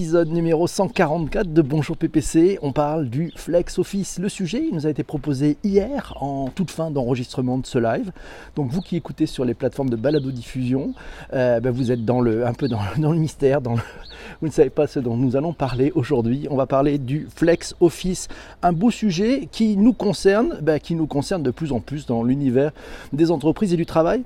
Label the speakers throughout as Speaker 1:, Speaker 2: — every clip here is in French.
Speaker 1: épisode numéro 144 de Bonjour PPC. On parle du Flex Office. Le sujet nous a été proposé hier en toute fin d'enregistrement de ce live. Donc vous qui écoutez sur les plateformes de balado-diffusion, euh, ben, vous êtes dans le, un peu dans, le mystère, dans vous ne savez pas ce dont nous allons parler aujourd'hui. On va parler du Flex Office, un beau sujet qui nous concerne, ben, qui nous concerne de plus en plus dans l'univers des entreprises et du travail.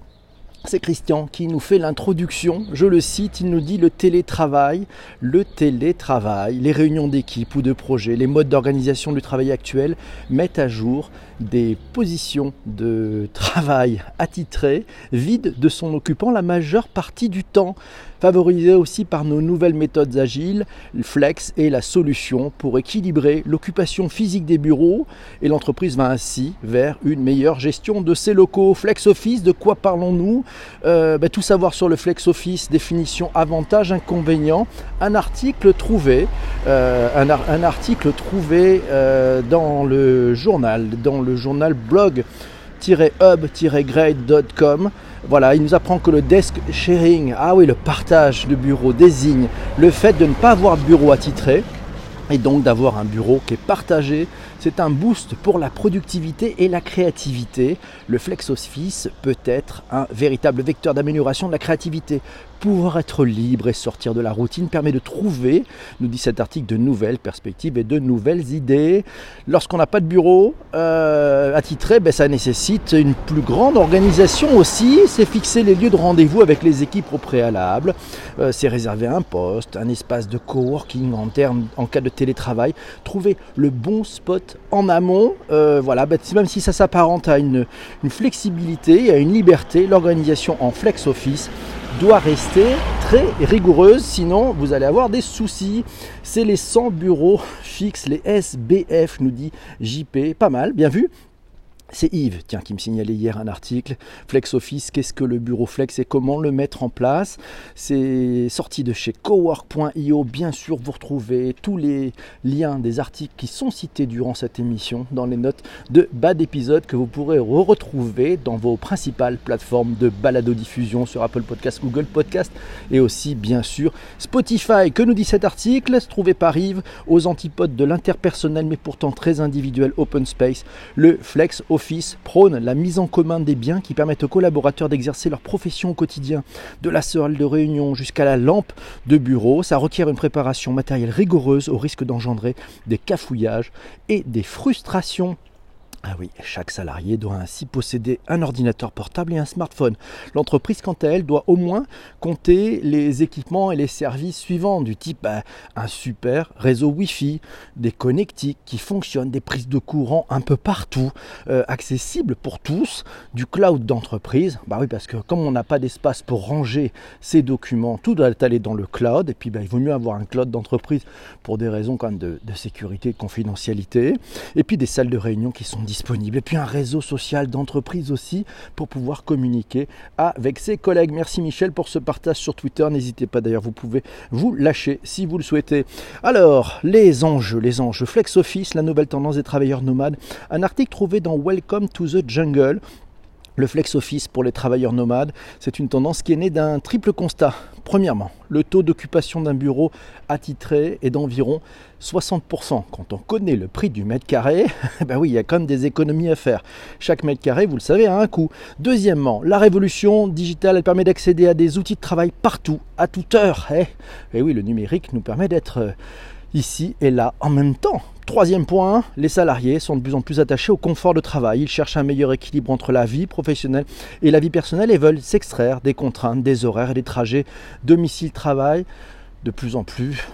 Speaker 1: C'est Christian qui nous fait l'introduction. Je le cite, il nous dit le télétravail, le télétravail, les réunions d'équipe ou de projet, les modes d'organisation du travail actuel mettent à jour des positions de travail attitrées, vides de son occupant la majeure partie du temps favorisé aussi par nos nouvelles méthodes agiles, le flex est la solution pour équilibrer l'occupation physique des bureaux et l'entreprise va ainsi vers une meilleure gestion de ses locaux. Flex Office, de quoi parlons-nous? Euh, ben, Tout savoir sur le Flex Office, définition, avantages, inconvénients. Un article trouvé, euh, un, article trouvé euh, dans le journal, dans le journal blog hub-grade.com. Voilà, il nous apprend que le desk sharing, ah oui, le partage de bureau désigne le fait de ne pas avoir de bureau attitré et donc d'avoir un bureau qui est partagé. C'est un boost pour la productivité et la créativité. Le Flex Office peut être un véritable vecteur d'amélioration de la créativité pouvoir être libre et sortir de la routine permet de trouver, nous dit cet article, de nouvelles perspectives et de nouvelles idées. Lorsqu'on n'a pas de bureau euh, attitré, ben, ça nécessite une plus grande organisation aussi. C'est fixer les lieux de rendez-vous avec les équipes au préalable. Euh, c'est réserver un poste, un espace de coworking en, termes, en cas de télétravail. Trouver le bon spot en amont. Euh, voilà, ben, même si ça s'apparente à une, une flexibilité, à une liberté, l'organisation en flex office doit rester très rigoureuse, sinon vous allez avoir des soucis. C'est les 100 bureaux fixes, les SBF, nous dit JP, pas mal, bien vu. C'est Yves, qui me signalait hier un article. Flex Office, qu'est-ce que le bureau Flex et comment le mettre en place C'est sorti de chez cowork.io. Bien sûr, vous retrouvez tous les liens des articles qui sont cités durant cette émission dans les notes de bas d'épisode que vous pourrez retrouver dans vos principales plateformes de balado-diffusion sur Apple Podcast, Google Podcast et aussi, bien sûr, Spotify. Que nous dit cet article? Trouvé par Yves aux antipodes de l'interpersonnel mais pourtant très individuel open space, le Flex Office prône la mise en commun des biens qui permettent aux collaborateurs d'exercer leur profession au quotidien, de la salle de réunion jusqu'à la lampe de bureau. Ça requiert une préparation matérielle rigoureuse au risque d'engendrer des cafouillages et des frustrations ah oui, chaque salarié doit ainsi posséder un ordinateur portable et un smartphone. L'entreprise, quant à elle, doit au moins compter les équipements et les services suivants, du type bah, un super réseau Wi-Fi, des connectiques qui fonctionnent, des prises de courant un peu partout, euh, accessibles pour tous, du cloud d'entreprise. Bah oui, parce que comme on n'a pas d'espace pour ranger ces documents, tout doit aller dans le cloud. Et puis, bah, il vaut mieux avoir un cloud d'entreprise pour des raisons quand de, de sécurité, de confidentialité. Et puis des salles de réunion qui sont Et puis un réseau social d'entreprise aussi pour pouvoir communiquer avec ses collègues. Merci Michel pour ce partage sur Twitter. N'hésitez pas d'ailleurs, vous pouvez vous lâcher si vous le souhaitez. Alors, les enjeux, les enjeux. Flex Office, la nouvelle tendance des travailleurs nomades. Un article trouvé dans Welcome to the Jungle le flex office pour les travailleurs nomades, c'est une tendance qui est née d'un triple constat. Premièrement, le taux d'occupation d'un bureau attitré est d'environ 60%. Quand on connaît le prix du mètre carré, ben oui, il y a quand même des économies à faire. Chaque mètre carré, vous le savez, a un coût. Deuxièmement, la révolution digitale, elle permet d'accéder à des outils de travail partout, à toute heure. Et, eh, eh oui, le numérique nous permet d'être euh, ici et là en même temps. Troisième point, les salariés sont de plus en plus attachés au confort de travail. Ils cherchent un meilleur équilibre entre la vie professionnelle et la vie personnelle et veulent s'extraire des contraintes, des horaires et des trajets domicile-travail de plus en plus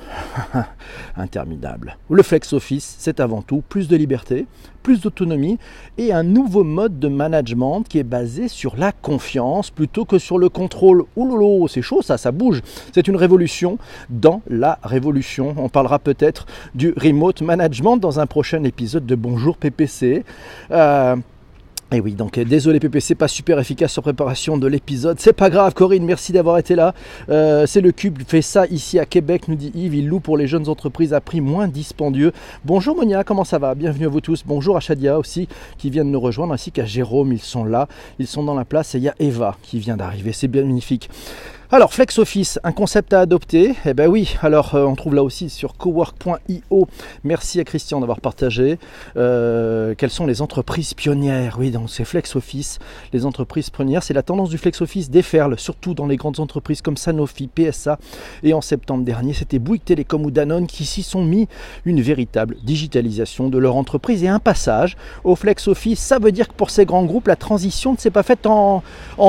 Speaker 1: interminable. Le flex office, c'est avant tout plus de liberté, plus d'autonomie et un nouveau mode de management qui est basé sur la confiance plutôt que sur le contrôle. Ouh c'est chaud ça, ça bouge. C'est une révolution dans la révolution. On parlera peut-être du remote management dans un prochain épisode de Bonjour PPC. Euh, et eh oui, donc euh, désolé PPC, pas super efficace sur préparation de l'épisode. C'est pas grave, Corinne, merci d'avoir été là. Euh, c'est le Cube, fait ça ici à Québec, nous dit Yves. Il loue pour les jeunes entreprises à prix moins dispendieux. Bonjour Monia, comment ça va? Bienvenue à vous tous. Bonjour à Shadia aussi qui vient de nous rejoindre, ainsi qu'à Jérôme, ils sont là, ils sont dans la place. Et il y a Eva qui vient d'arriver, c'est bien magnifique. Alors, Flex Office, un concept à adopter Eh bien oui, alors euh, on trouve là aussi sur cowork.io. Merci à Christian d'avoir partagé. Euh, quelles sont les entreprises pionnières? Oui, donc c'est Flex Office. Les entreprises pionnières, c'est la tendance du Flex Office déferle, surtout dans les grandes entreprises comme Sanofi, PSA. Et en septembre dernier, c'était Bouygues Télécom ou Danone qui s'y sont mis une véritable digitalisation de leur entreprise et un passage au Flex Office. Ça veut dire que pour ces grands groupes, la transition ne s'est pas faite en,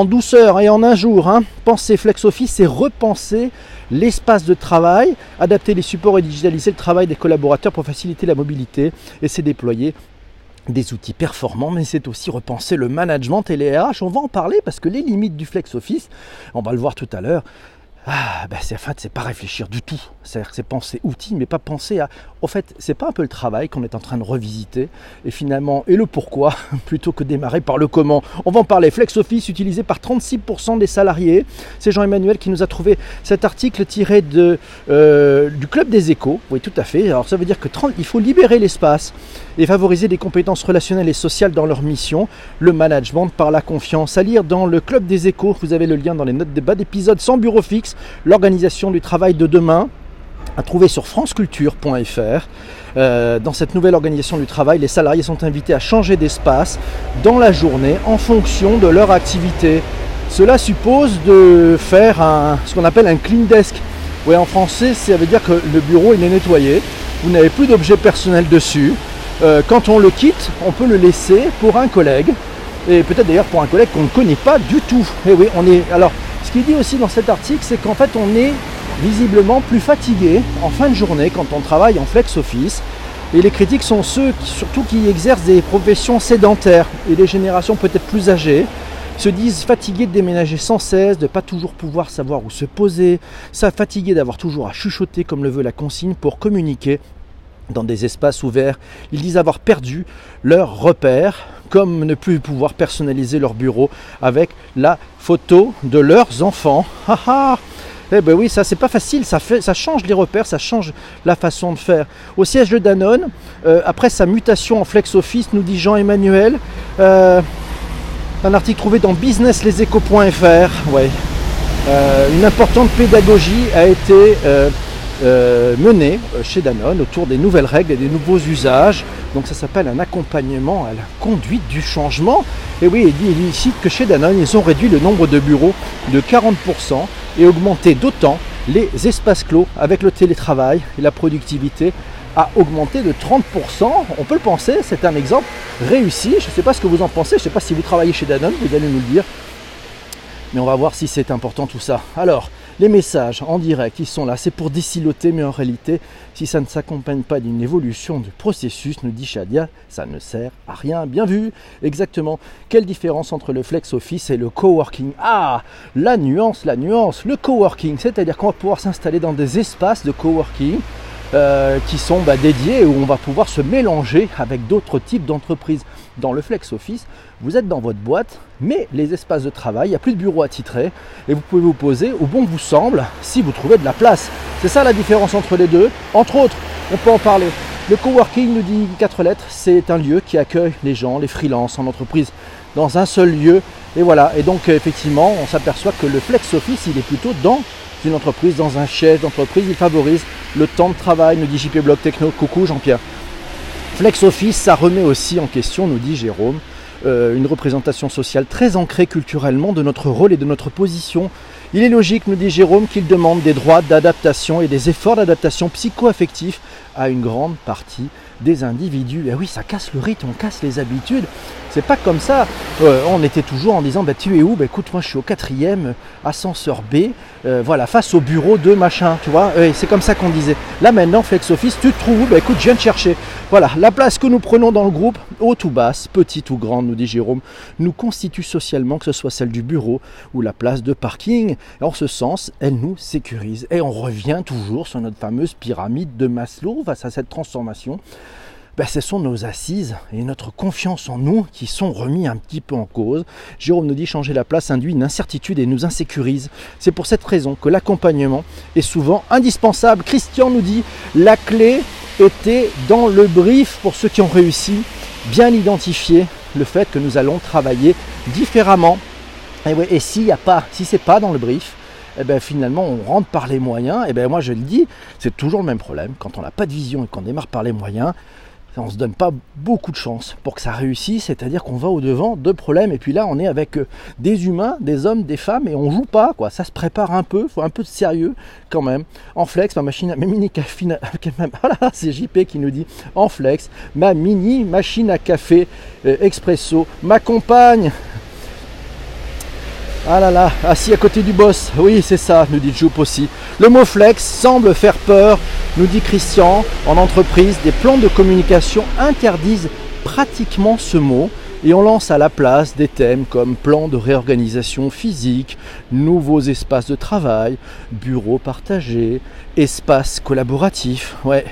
Speaker 1: douceur et en un jour. Hein. Pensez Flex Office c'est repenser l'espace de travail, adapter les supports et digitaliser le travail des collaborateurs pour faciliter la mobilité et c'est déployer des outils performants, mais c'est aussi repenser le management et les RH. On va en parler parce que les limites du flex office, on va le voir tout à l'heure, ah, ben c'est en c'est pas réfléchir du tout. C'est-à-dire c'est penser outil, mais pas penser à. Au fait, c'est pas un peu le travail qu'on est en train de revisiter et finalement, et le pourquoi, plutôt que démarrer par le comment. On va en parler. Flex Office utilisé par 36% des salariés. C'est Jean-Emmanuel qui nous a trouvé cet article tiré euh, du Club des Échos. Oui, tout à fait. Alors ça veut dire que 30, il faut libérer l'espace et favoriser des compétences relationnelles et sociales dans leur mission. Le management par la confiance. À lire dans le Club des Échos. Vous avez le lien dans les notes de bas d'épisode sans bureau fixe l'organisation du travail de demain à trouver sur franceculture.fr. Euh, dans cette nouvelle organisation du travail, les salariés sont invités à changer d'espace dans la journée en fonction de leur activité. Cela suppose de faire ce qu'on appelle un clean desk. Ouais, en français, ça veut dire que le bureau est nettoyé, vous n'avez plus d'objets personnels dessus. Euh, quand on le quitte, on peut le laisser pour un collègue, et peut-être d'ailleurs pour un collègue qu'on ne connaît pas du tout. Eh oui, on est. qu'il dit aussi dans cet article, c'est qu'en fait on est visiblement plus fatigué en fin de journée quand on travaille en flex office. Et les critiques sont ceux surtout qui exercent des professions sédentaires et les générations peut-être plus âgées se disent fatigués de déménager sans cesse, de ne pas toujours pouvoir savoir où se poser, ça fatigués d'avoir toujours à chuchoter comme le veut la consigne pour communiquer dans des espaces ouverts. Ils disent avoir perdu leur repère, comme ne plus pouvoir personnaliser leur bureau avec la photo de leurs enfants. Eh ben oui, ça c'est pas facile, ça, fait, ça change les repères, ça change la façon de faire. Au siège de Danone, euh, après sa mutation en flex office, nous dit Jean-Emmanuel, euh, un article trouvé dans businesslesechos.fr, ouais. Euh, une importante pédagogie a été euh, mené euh, chez Danone autour des nouvelles règles et des nouveaux usages. Donc ça s'appelle un accompagnement à la conduite du changement. Et oui, il dit, ici que chez Danone, ils ont réduit le nombre de bureaux de 40% et augmenté d'autant les espaces clos avec le télétravail et la productivité a augmenté de 30%. On peut le penser, c'est un exemple réussi. Je ne sais pas ce que vous en pensez, je ne sais pas si vous travaillez chez Danone, vous allez nous le dire. Mais on va voir si c'est important tout ça. Alors, les messages en direct, ils sont là, c'est pour déciloter, mais en réalité, si ça ne s'accompagne pas d'une évolution du processus, nous dit Shadia, ça ne sert à rien. Bien vu, exactement. Quelle différence entre le flex office et le coworking? Ah, la nuance, la nuance. Le coworking, c'est-à-dire qu'on va pouvoir s'installer dans des espaces de coworking. Euh, qui sont bah, dédiés où on va pouvoir se mélanger avec d'autres types d'entreprises. Dans le flex office, vous êtes dans votre boîte, mais les espaces de travail, il n'y a plus de bureau attitré et vous pouvez vous poser où bon vous semble si vous trouvez de la place. C'est ça la différence entre les deux. Entre autres, on peut en parler. Le coworking nous dit quatre lettres, c'est un lieu qui accueille les gens, les freelances en entreprise dans un seul lieu. Et voilà, et donc effectivement, on s'aperçoit que le flex office, il est plutôt dans une entreprise, dans un chef d'entreprise, il favorise le temps de travail, nous dit JP Blog Techno. Coucou Jean-Pierre. Flex office, ça remet aussi en question, nous dit Jérôme, euh, une représentation sociale très ancrée culturellement de notre rôle et de notre position. Il est logique, nous dit Jérôme, qu'il demande des droits d'adaptation et des efforts d'adaptation psycho-affectifs à une grande partie des individus. Et oui, ça casse le rythme, on casse les habitudes. C'est pas comme ça. Euh, on était toujours en disant bah, Tu es où? Bah, Écoute, moi je suis au quatrième, ascenseur B, euh, voilà, face au bureau de machin, tu vois. c'est comme ça qu'on disait. Là maintenant, Flex Office, tu te trouves où bah, Écoute, je viens de chercher. Voilà, la place que nous prenons dans le groupe, haute ou basse, petite ou grande, nous dit Jérôme, nous constitue socialement, que ce soit celle du bureau ou la place de parking. Et en ce sens, elle nous sécurise. Et on revient toujours sur notre fameuse pyramide de Maslow face à cette transformation ben, ce sont nos assises et notre confiance en nous qui sont remis un petit peu en cause. Jérôme nous dit changer la place induit une incertitude et nous insécurise. C'est pour cette raison que l'accompagnement est souvent indispensable. Christian nous dit la clé était dans le brief pour ceux qui ont réussi, bien identifier le fait que nous allons travailler différemment. Et, ouais, et s'il n'y a pas, si c'est pas dans le brief, eh ben finalement on rentre par les moyens. Et eh ben moi je le dis, c'est toujours le même problème. Quand on n'a pas de vision et qu'on démarre par les moyens, on ne se donne pas beaucoup de chance pour que ça réussisse, c'est-à-dire qu'on va au-devant de problèmes. Et puis là, on est avec euh, des humains, des hommes, des femmes, et on joue pas, quoi. Ça se prépare un peu, faut un peu de sérieux quand même. En flex, ma machine, ma mini café, voilà, c'est JP qui nous dit en flex, ma mini machine à café euh, expresso m'accompagne ah là là, assis à côté du boss. Oui, c'est ça, nous dit Joup aussi. Le mot flex semble faire peur, nous dit Christian. En entreprise, des plans de communication interdisent pratiquement ce mot et on lance à la place des thèmes comme plan de réorganisation physique, nouveaux espaces de travail, bureaux partagés, espaces collaboratifs. Ouais,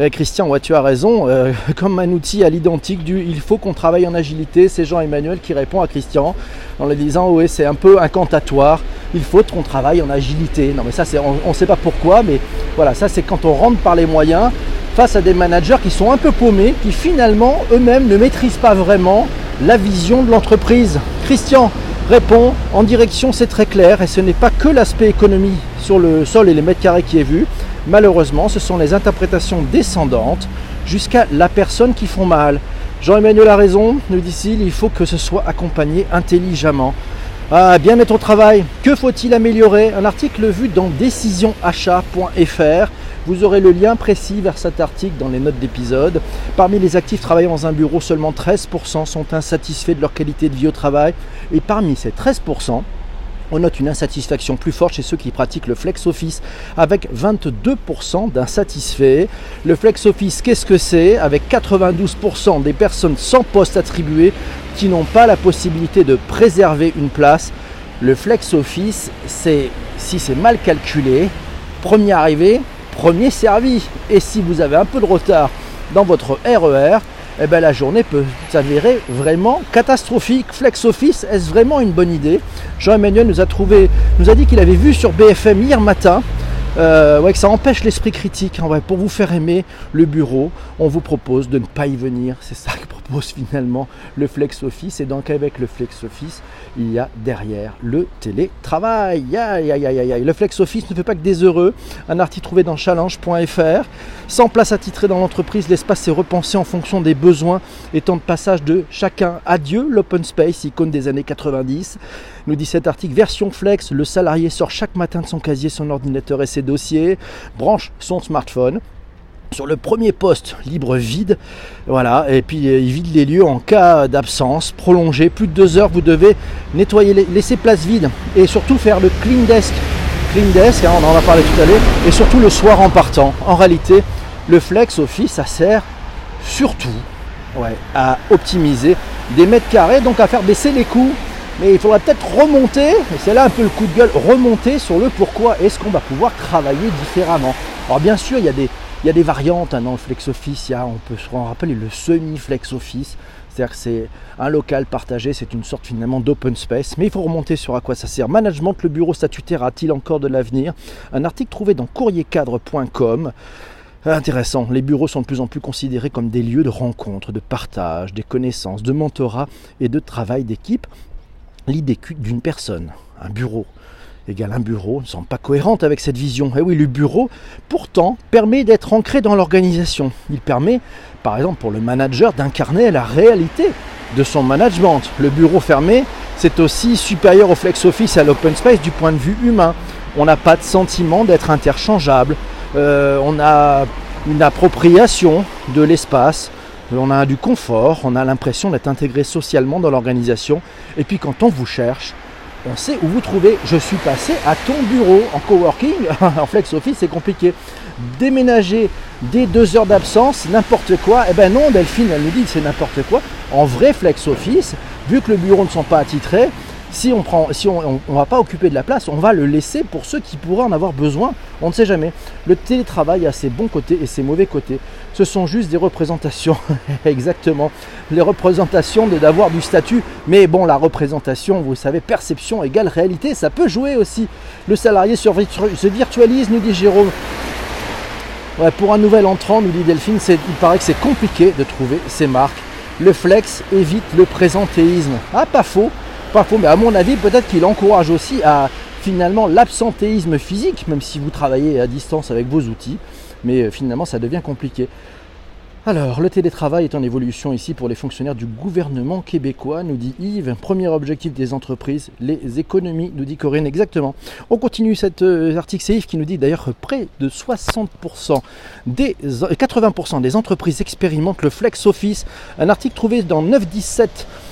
Speaker 1: eh, Christian, tu as raison. Euh, comme un outil à l'identique du il faut qu'on travaille en agilité, c'est Jean-Emmanuel qui répond à Christian en lui disant oui, c'est un peu incantatoire. Il faut qu'on travaille en agilité. Non, mais ça, c'est, on ne sait pas pourquoi, mais voilà, ça, c'est quand on rentre par les moyens face à des managers qui sont un peu paumés, qui finalement eux-mêmes ne maîtrisent pas vraiment la vision de l'entreprise. Christian répond en direction, c'est très clair, et ce n'est pas que l'aspect économie sur le sol et les mètres carrés qui est vu. Malheureusement, ce sont les interprétations descendantes jusqu'à la personne qui font mal. Jean-Emmanuel a raison, nous dit-il, il faut que ce soit accompagné intelligemment. Ah, bien-être au travail, que faut-il améliorer? Un article vu dans décisionachat.fr. Vous aurez le lien précis vers cet article dans les notes d'épisode. Parmi les actifs travaillant dans un bureau, seulement 13% sont insatisfaits de leur qualité de vie au travail. Et parmi ces 13%, on note une insatisfaction plus forte chez ceux qui pratiquent le flex office avec 22% d'insatisfaits. Le flex office, qu'est-ce que c'est? Avec 92% des personnes sans poste attribué qui n'ont pas la possibilité de préserver une place. Le flex office, c'est si c'est mal calculé, premier arrivé, premier servi. Et si vous avez un peu de retard dans votre RER, eh ben, la journée peut s'avérer vraiment catastrophique. Flex Office, est-ce vraiment une bonne idée? Jean-Emmanuel nous a trouvé, nous a dit qu'il avait vu sur BFM hier matin euh, que ça empêche l'esprit critique. Pour vous faire aimer le bureau, on vous propose de ne pas y venir. C'est ça que propose finalement le Flex Office. Et donc avec le Flex Office, il y a derrière le télétravail. Aïe, aïe, aïe, aïe. Le Flex Office ne fait pas que des heureux. Un article trouvé dans challenge.fr. Sans place attitrée dans l'entreprise, l'espace est repensé en fonction des besoins et temps de passage de chacun. Adieu l'open space, icône des années 90. Nous dit cet article, version flex, le salarié sort chaque matin de son casier, son ordinateur et ses dossiers, branche son smartphone, sur le premier poste libre vide. Voilà, et puis euh, il vide les lieux en cas d'absence prolongée. Plus de deux heures, vous devez nettoyer, laisser place vide et surtout faire le clean desk. Clean desk, hein, on en a parlé tout à l'heure, et surtout le soir en partant. En réalité, le flex office, ça sert surtout à optimiser des mètres carrés, donc à faire baisser les coûts mais il faudrait peut-être remonter, et c'est là un peu le coup de gueule, remonter sur le pourquoi est-ce qu'on va pouvoir travailler différemment. Alors bien sûr, il y a des, il y des variantes hein, dans le flex office, il y a, on peut se rappeler le semi-flex office, c'est-à-dire que c'est un local partagé, c'est une sorte finalement d'open space, mais il faut remonter sur à quoi ça sert. Management, le bureau statutaire a-t-il encore de l'avenir? Un article trouvé dans courriercadre.com. Intéressant, les bureaux sont de plus en plus considérés comme des lieux de rencontre, de partage, des connaissances, de mentorat et de travail d'équipe. L'idée d'une personne, un bureau, égale un bureau, ne semble pas cohérente avec cette vision. Et eh oui, le bureau, pourtant, permet d'être ancré dans l'organisation. Il permet, par exemple, pour le manager d'incarner la réalité de son management. Le bureau fermé, c'est aussi supérieur au flex office et à l'open space du point de vue humain. On n'a pas de sentiment d'être interchangeable. Euh, on a une appropriation de l'espace on a du confort, on a l'impression d'être intégré socialement dans l'organisation. Et puis quand on vous cherche, on sait où vous trouvez. Je suis passé à ton bureau en coworking, en flex office, c'est compliqué. Déménager des deux heures d'absence, n'importe quoi. Eh ben non, Delphine, elle nous dit c'est n'importe quoi. En vrai flex office, vu que le bureau ne sont pas attitrés, si on prend, va pas occuper de la place, on va le laisser pour ceux qui pourraient en avoir besoin. On ne sait jamais. Le télétravail a ses bons côtés et ses mauvais côtés. Ce sont juste des représentations, exactement. Les représentations de d'avoir du statut. Mais bon, la représentation, vous savez, perception égale réalité, ça peut jouer aussi. Le salarié se virtualise, nous dit Jérôme. pour un nouvel entrant, nous dit Delphine, il paraît que c'est compliqué de trouver ses marques. Le flex évite le présentéisme. Ah, pas faux. Pas faux, mais à mon avis, peut-être qu'il encourage aussi à finalement l'absentéisme physique, même si vous travaillez à distance avec vos outils, mais euh, finalement ça devient compliqué. Alors, le télétravail est en évolution ici pour les fonctionnaires du gouvernement québécois, nous dit Yves. Premier objectif des entreprises, les économies, nous dit Corinne. Exactement. On continue cet euh, article, c'est Yves qui nous dit d'ailleurs que près de 60% des 80% des entreprises expérimentent le flex office. Un article trouvé dans 917.com.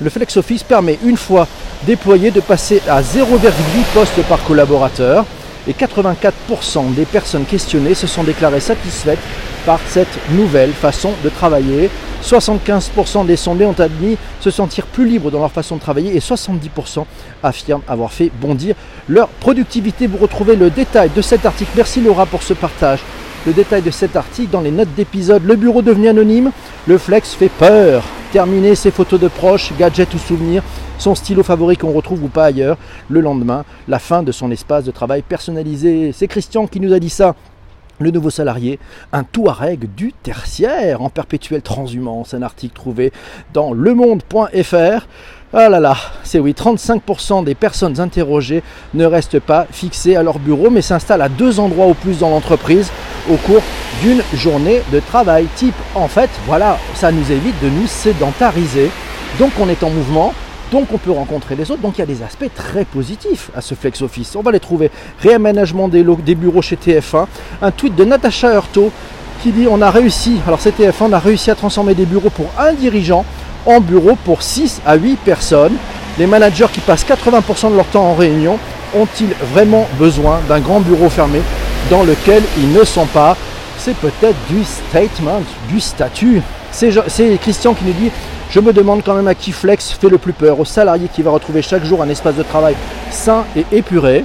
Speaker 1: Le flex office permet une fois déployé de passer à 0,8 postes par collaborateur et 84% des personnes questionnées se sont déclarées satisfaites par cette nouvelle façon de travailler. 75% des sondés ont admis se sentir plus libres dans leur façon de travailler et 70% affirment avoir fait bondir leur productivité. Vous retrouvez le détail de cet article. Merci Laura pour ce partage. Le détail de cet article dans les notes d'épisode. Le bureau devenu anonyme. Le flex fait peur. Terminer ses photos de proches, gadgets ou souvenirs son stylo favori qu'on retrouve ou pas ailleurs. Le lendemain, la fin de son espace de travail personnalisé. C'est Christian qui nous a dit ça. Le nouveau salarié, un Touareg du tertiaire en perpétuelle transhumance, un article trouvé dans lemonde.fr. Ah là là, c'est oui, 35% des personnes interrogées ne restent pas fixées à leur bureau, mais s'installent à deux endroits ou plus dans l'entreprise au cours d'une journée de travail type. En fait, voilà, ça nous évite de nous sédentariser. Donc on est en mouvement, donc on peut rencontrer les autres. Donc il y a des aspects très positifs à ce Flex Office. On va les trouver. Réaménagement des, bureaux chez TF1. Un tweet de Natacha Hurto qui dit on a réussi, alors c'est TF1, on a réussi à transformer des bureaux pour un dirigeant en bureaux pour 6 à 8 personnes. Les managers qui passent 80% de leur temps en réunion ont-ils vraiment besoin d'un grand bureau fermé? Dans lequel ils ne sont pas C'est peut-être du statement, du statut. C'est Christian qui nous dit je me demande quand même à qui Flex fait le plus peur, au salarié qui va retrouver chaque jour un espace de travail sain et épuré,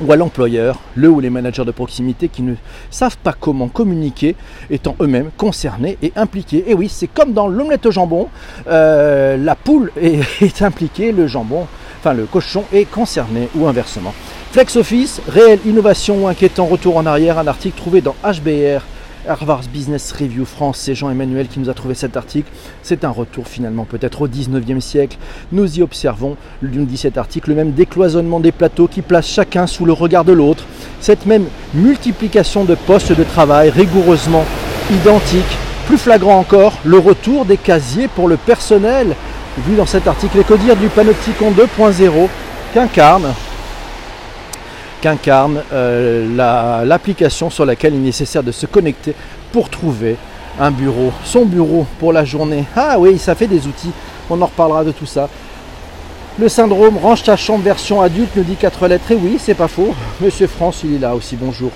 Speaker 1: ou à l'employeur, le ou les managers de proximité qui ne savent pas comment communiquer, étant eux-mêmes concernés et impliqués. Et oui, c'est comme dans l'omelette au jambon, euh, la poule est, impliquée, le jambon, enfin le cochon est concerné, ou inversement. Flex Office, réelle innovation ou inquiétant retour en arrière, un article trouvé dans HBR Harvard's Business Review France, c'est Jean-Emmanuel qui nous a trouvé cet article. C'est un retour finalement peut-être au 19e siècle. Nous y observons, nous dit cet article, le même décloisonnement des plateaux qui place chacun sous le regard de l'autre. Cette même multiplication de postes de travail rigoureusement identiques. Plus flagrant encore, le retour des casiers pour le personnel, vu dans cet article. Et que dire du Panopticon 2.0 qu'incarne qu'incarne euh, l'application sur laquelle il est nécessaire de se connecter pour trouver un bureau, son bureau pour la journée. Ah oui, ça fait des outils, on en reparlera de tout ça. Le syndrome range ta chambre version adulte nous dit quatre lettres. Et oui, c'est pas faux. Monsieur France, il est là aussi. Bonjour.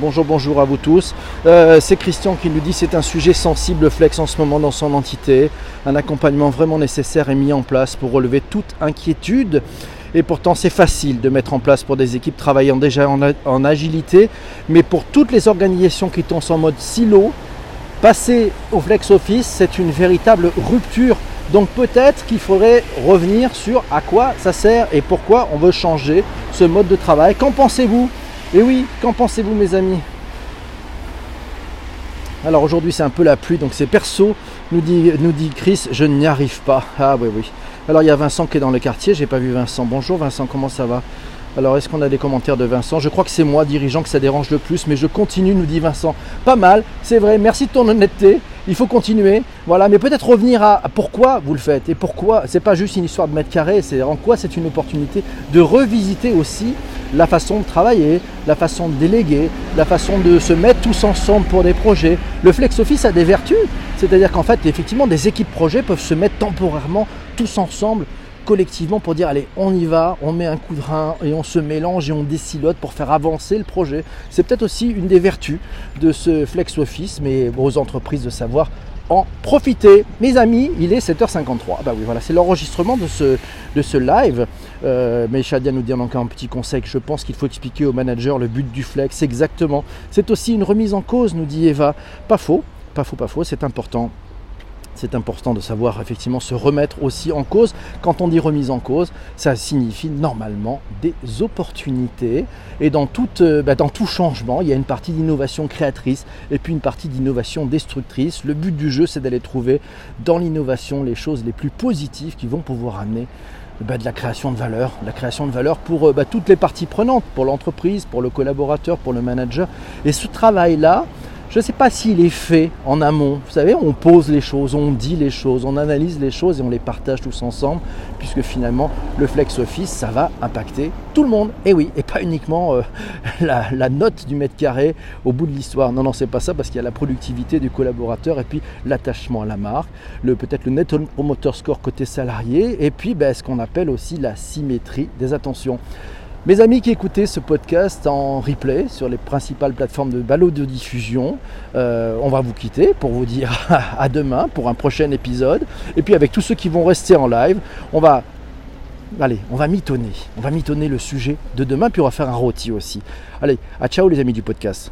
Speaker 1: Bonjour, bonjour à vous tous. Euh, c'est Christian qui nous dit c'est un sujet sensible flex en ce moment dans son entité. Un accompagnement vraiment nécessaire est mis en place pour relever toute inquiétude. Et pourtant, c'est facile de mettre en place pour des équipes travaillant déjà en, agilité. Mais pour toutes les organisations qui sont en mode silo, passer au flex office, c'est une véritable rupture. Donc peut-être qu'il faudrait revenir sur à quoi ça sert et pourquoi on veut changer ce mode de travail. Qu'en pensez-vous? Et oui, qu'en pensez-vous mes amis? Alors aujourd'hui c'est un peu la pluie, donc c'est perso, nous dit, nous dit Chris, je n'y arrive pas. Ah oui oui. Alors il y a Vincent qui est dans le quartier, j'ai pas vu Vincent. Bonjour Vincent, comment ça va? Alors, est-ce qu'on a des commentaires de Vincent? Je crois que c'est moi, dirigeant, que ça dérange le plus, mais je continue, nous dit Vincent. Pas mal, c'est vrai, merci de ton honnêteté. Il faut continuer, voilà, mais peut-être revenir à pourquoi vous le faites et pourquoi. C'est pas juste une histoire de mètre carré, c'est en quoi c'est une opportunité de revisiter aussi la façon de travailler, la façon de déléguer, la façon de se mettre tous ensemble pour des projets. Le flex office a des vertus, c'est-à-dire qu'en fait, effectivement, des équipes projets peuvent se mettre temporairement tous ensemble collectivement pour dire allez on y va, on met un coup de rein et on se mélange et on décilote pour faire avancer le projet. C'est peut-être aussi une des vertus de ce flex office, mais aux entreprises de savoir en profiter. Mes amis, il est 7h53. Bah oui, voilà, c'est l'enregistrement de ce, de ce live. Euh, mais Shadia nous dit encore un petit conseil que je pense qu'il faut expliquer aux managers le but du flex exactement. C'est aussi une remise en cause, nous dit Eva. Pas faux, pas faux, pas faux, c'est important c'est important de savoir effectivement se remettre aussi en cause. Quand on dit remise en cause, ça signifie normalement des opportunités. Et dans, euh, bah, dans tout changement, il y a une partie d'innovation créatrice et puis une partie d'innovation destructrice. Le but du jeu, c'est d'aller trouver dans l'innovation les choses les plus positives qui vont pouvoir amener bah, de la création de valeur, la création de valeur pour euh, bah, toutes les parties prenantes, pour l'entreprise, pour le collaborateur, pour le manager. Et ce travail-là, je ne sais pas s'il est fait en amont. Vous savez, on pose les choses, on dit les choses, on analyse les choses et on les partage tous ensemble, puisque finalement, le flex office, ça va impacter tout le monde. Et oui, et pas uniquement euh, la, note du mètre carré au bout de l'histoire. Non, non, c'est pas ça, parce qu'il y a la productivité du collaborateur et puis l'attachement à la marque, le, peut-être le net promoter score côté salarié, et puis ben, ce qu'on appelle aussi la symétrie des attentions. Mes amis qui écoutaient ce podcast en replay sur les principales plateformes de de diffusion, euh, on va vous quitter pour vous dire à demain pour un prochain épisode. Et puis avec tous ceux qui vont rester en live, on va allez, on va mitonner. On va mitonner le sujet de demain, puis on va faire un rôti aussi. Allez, à ciao les amis du podcast.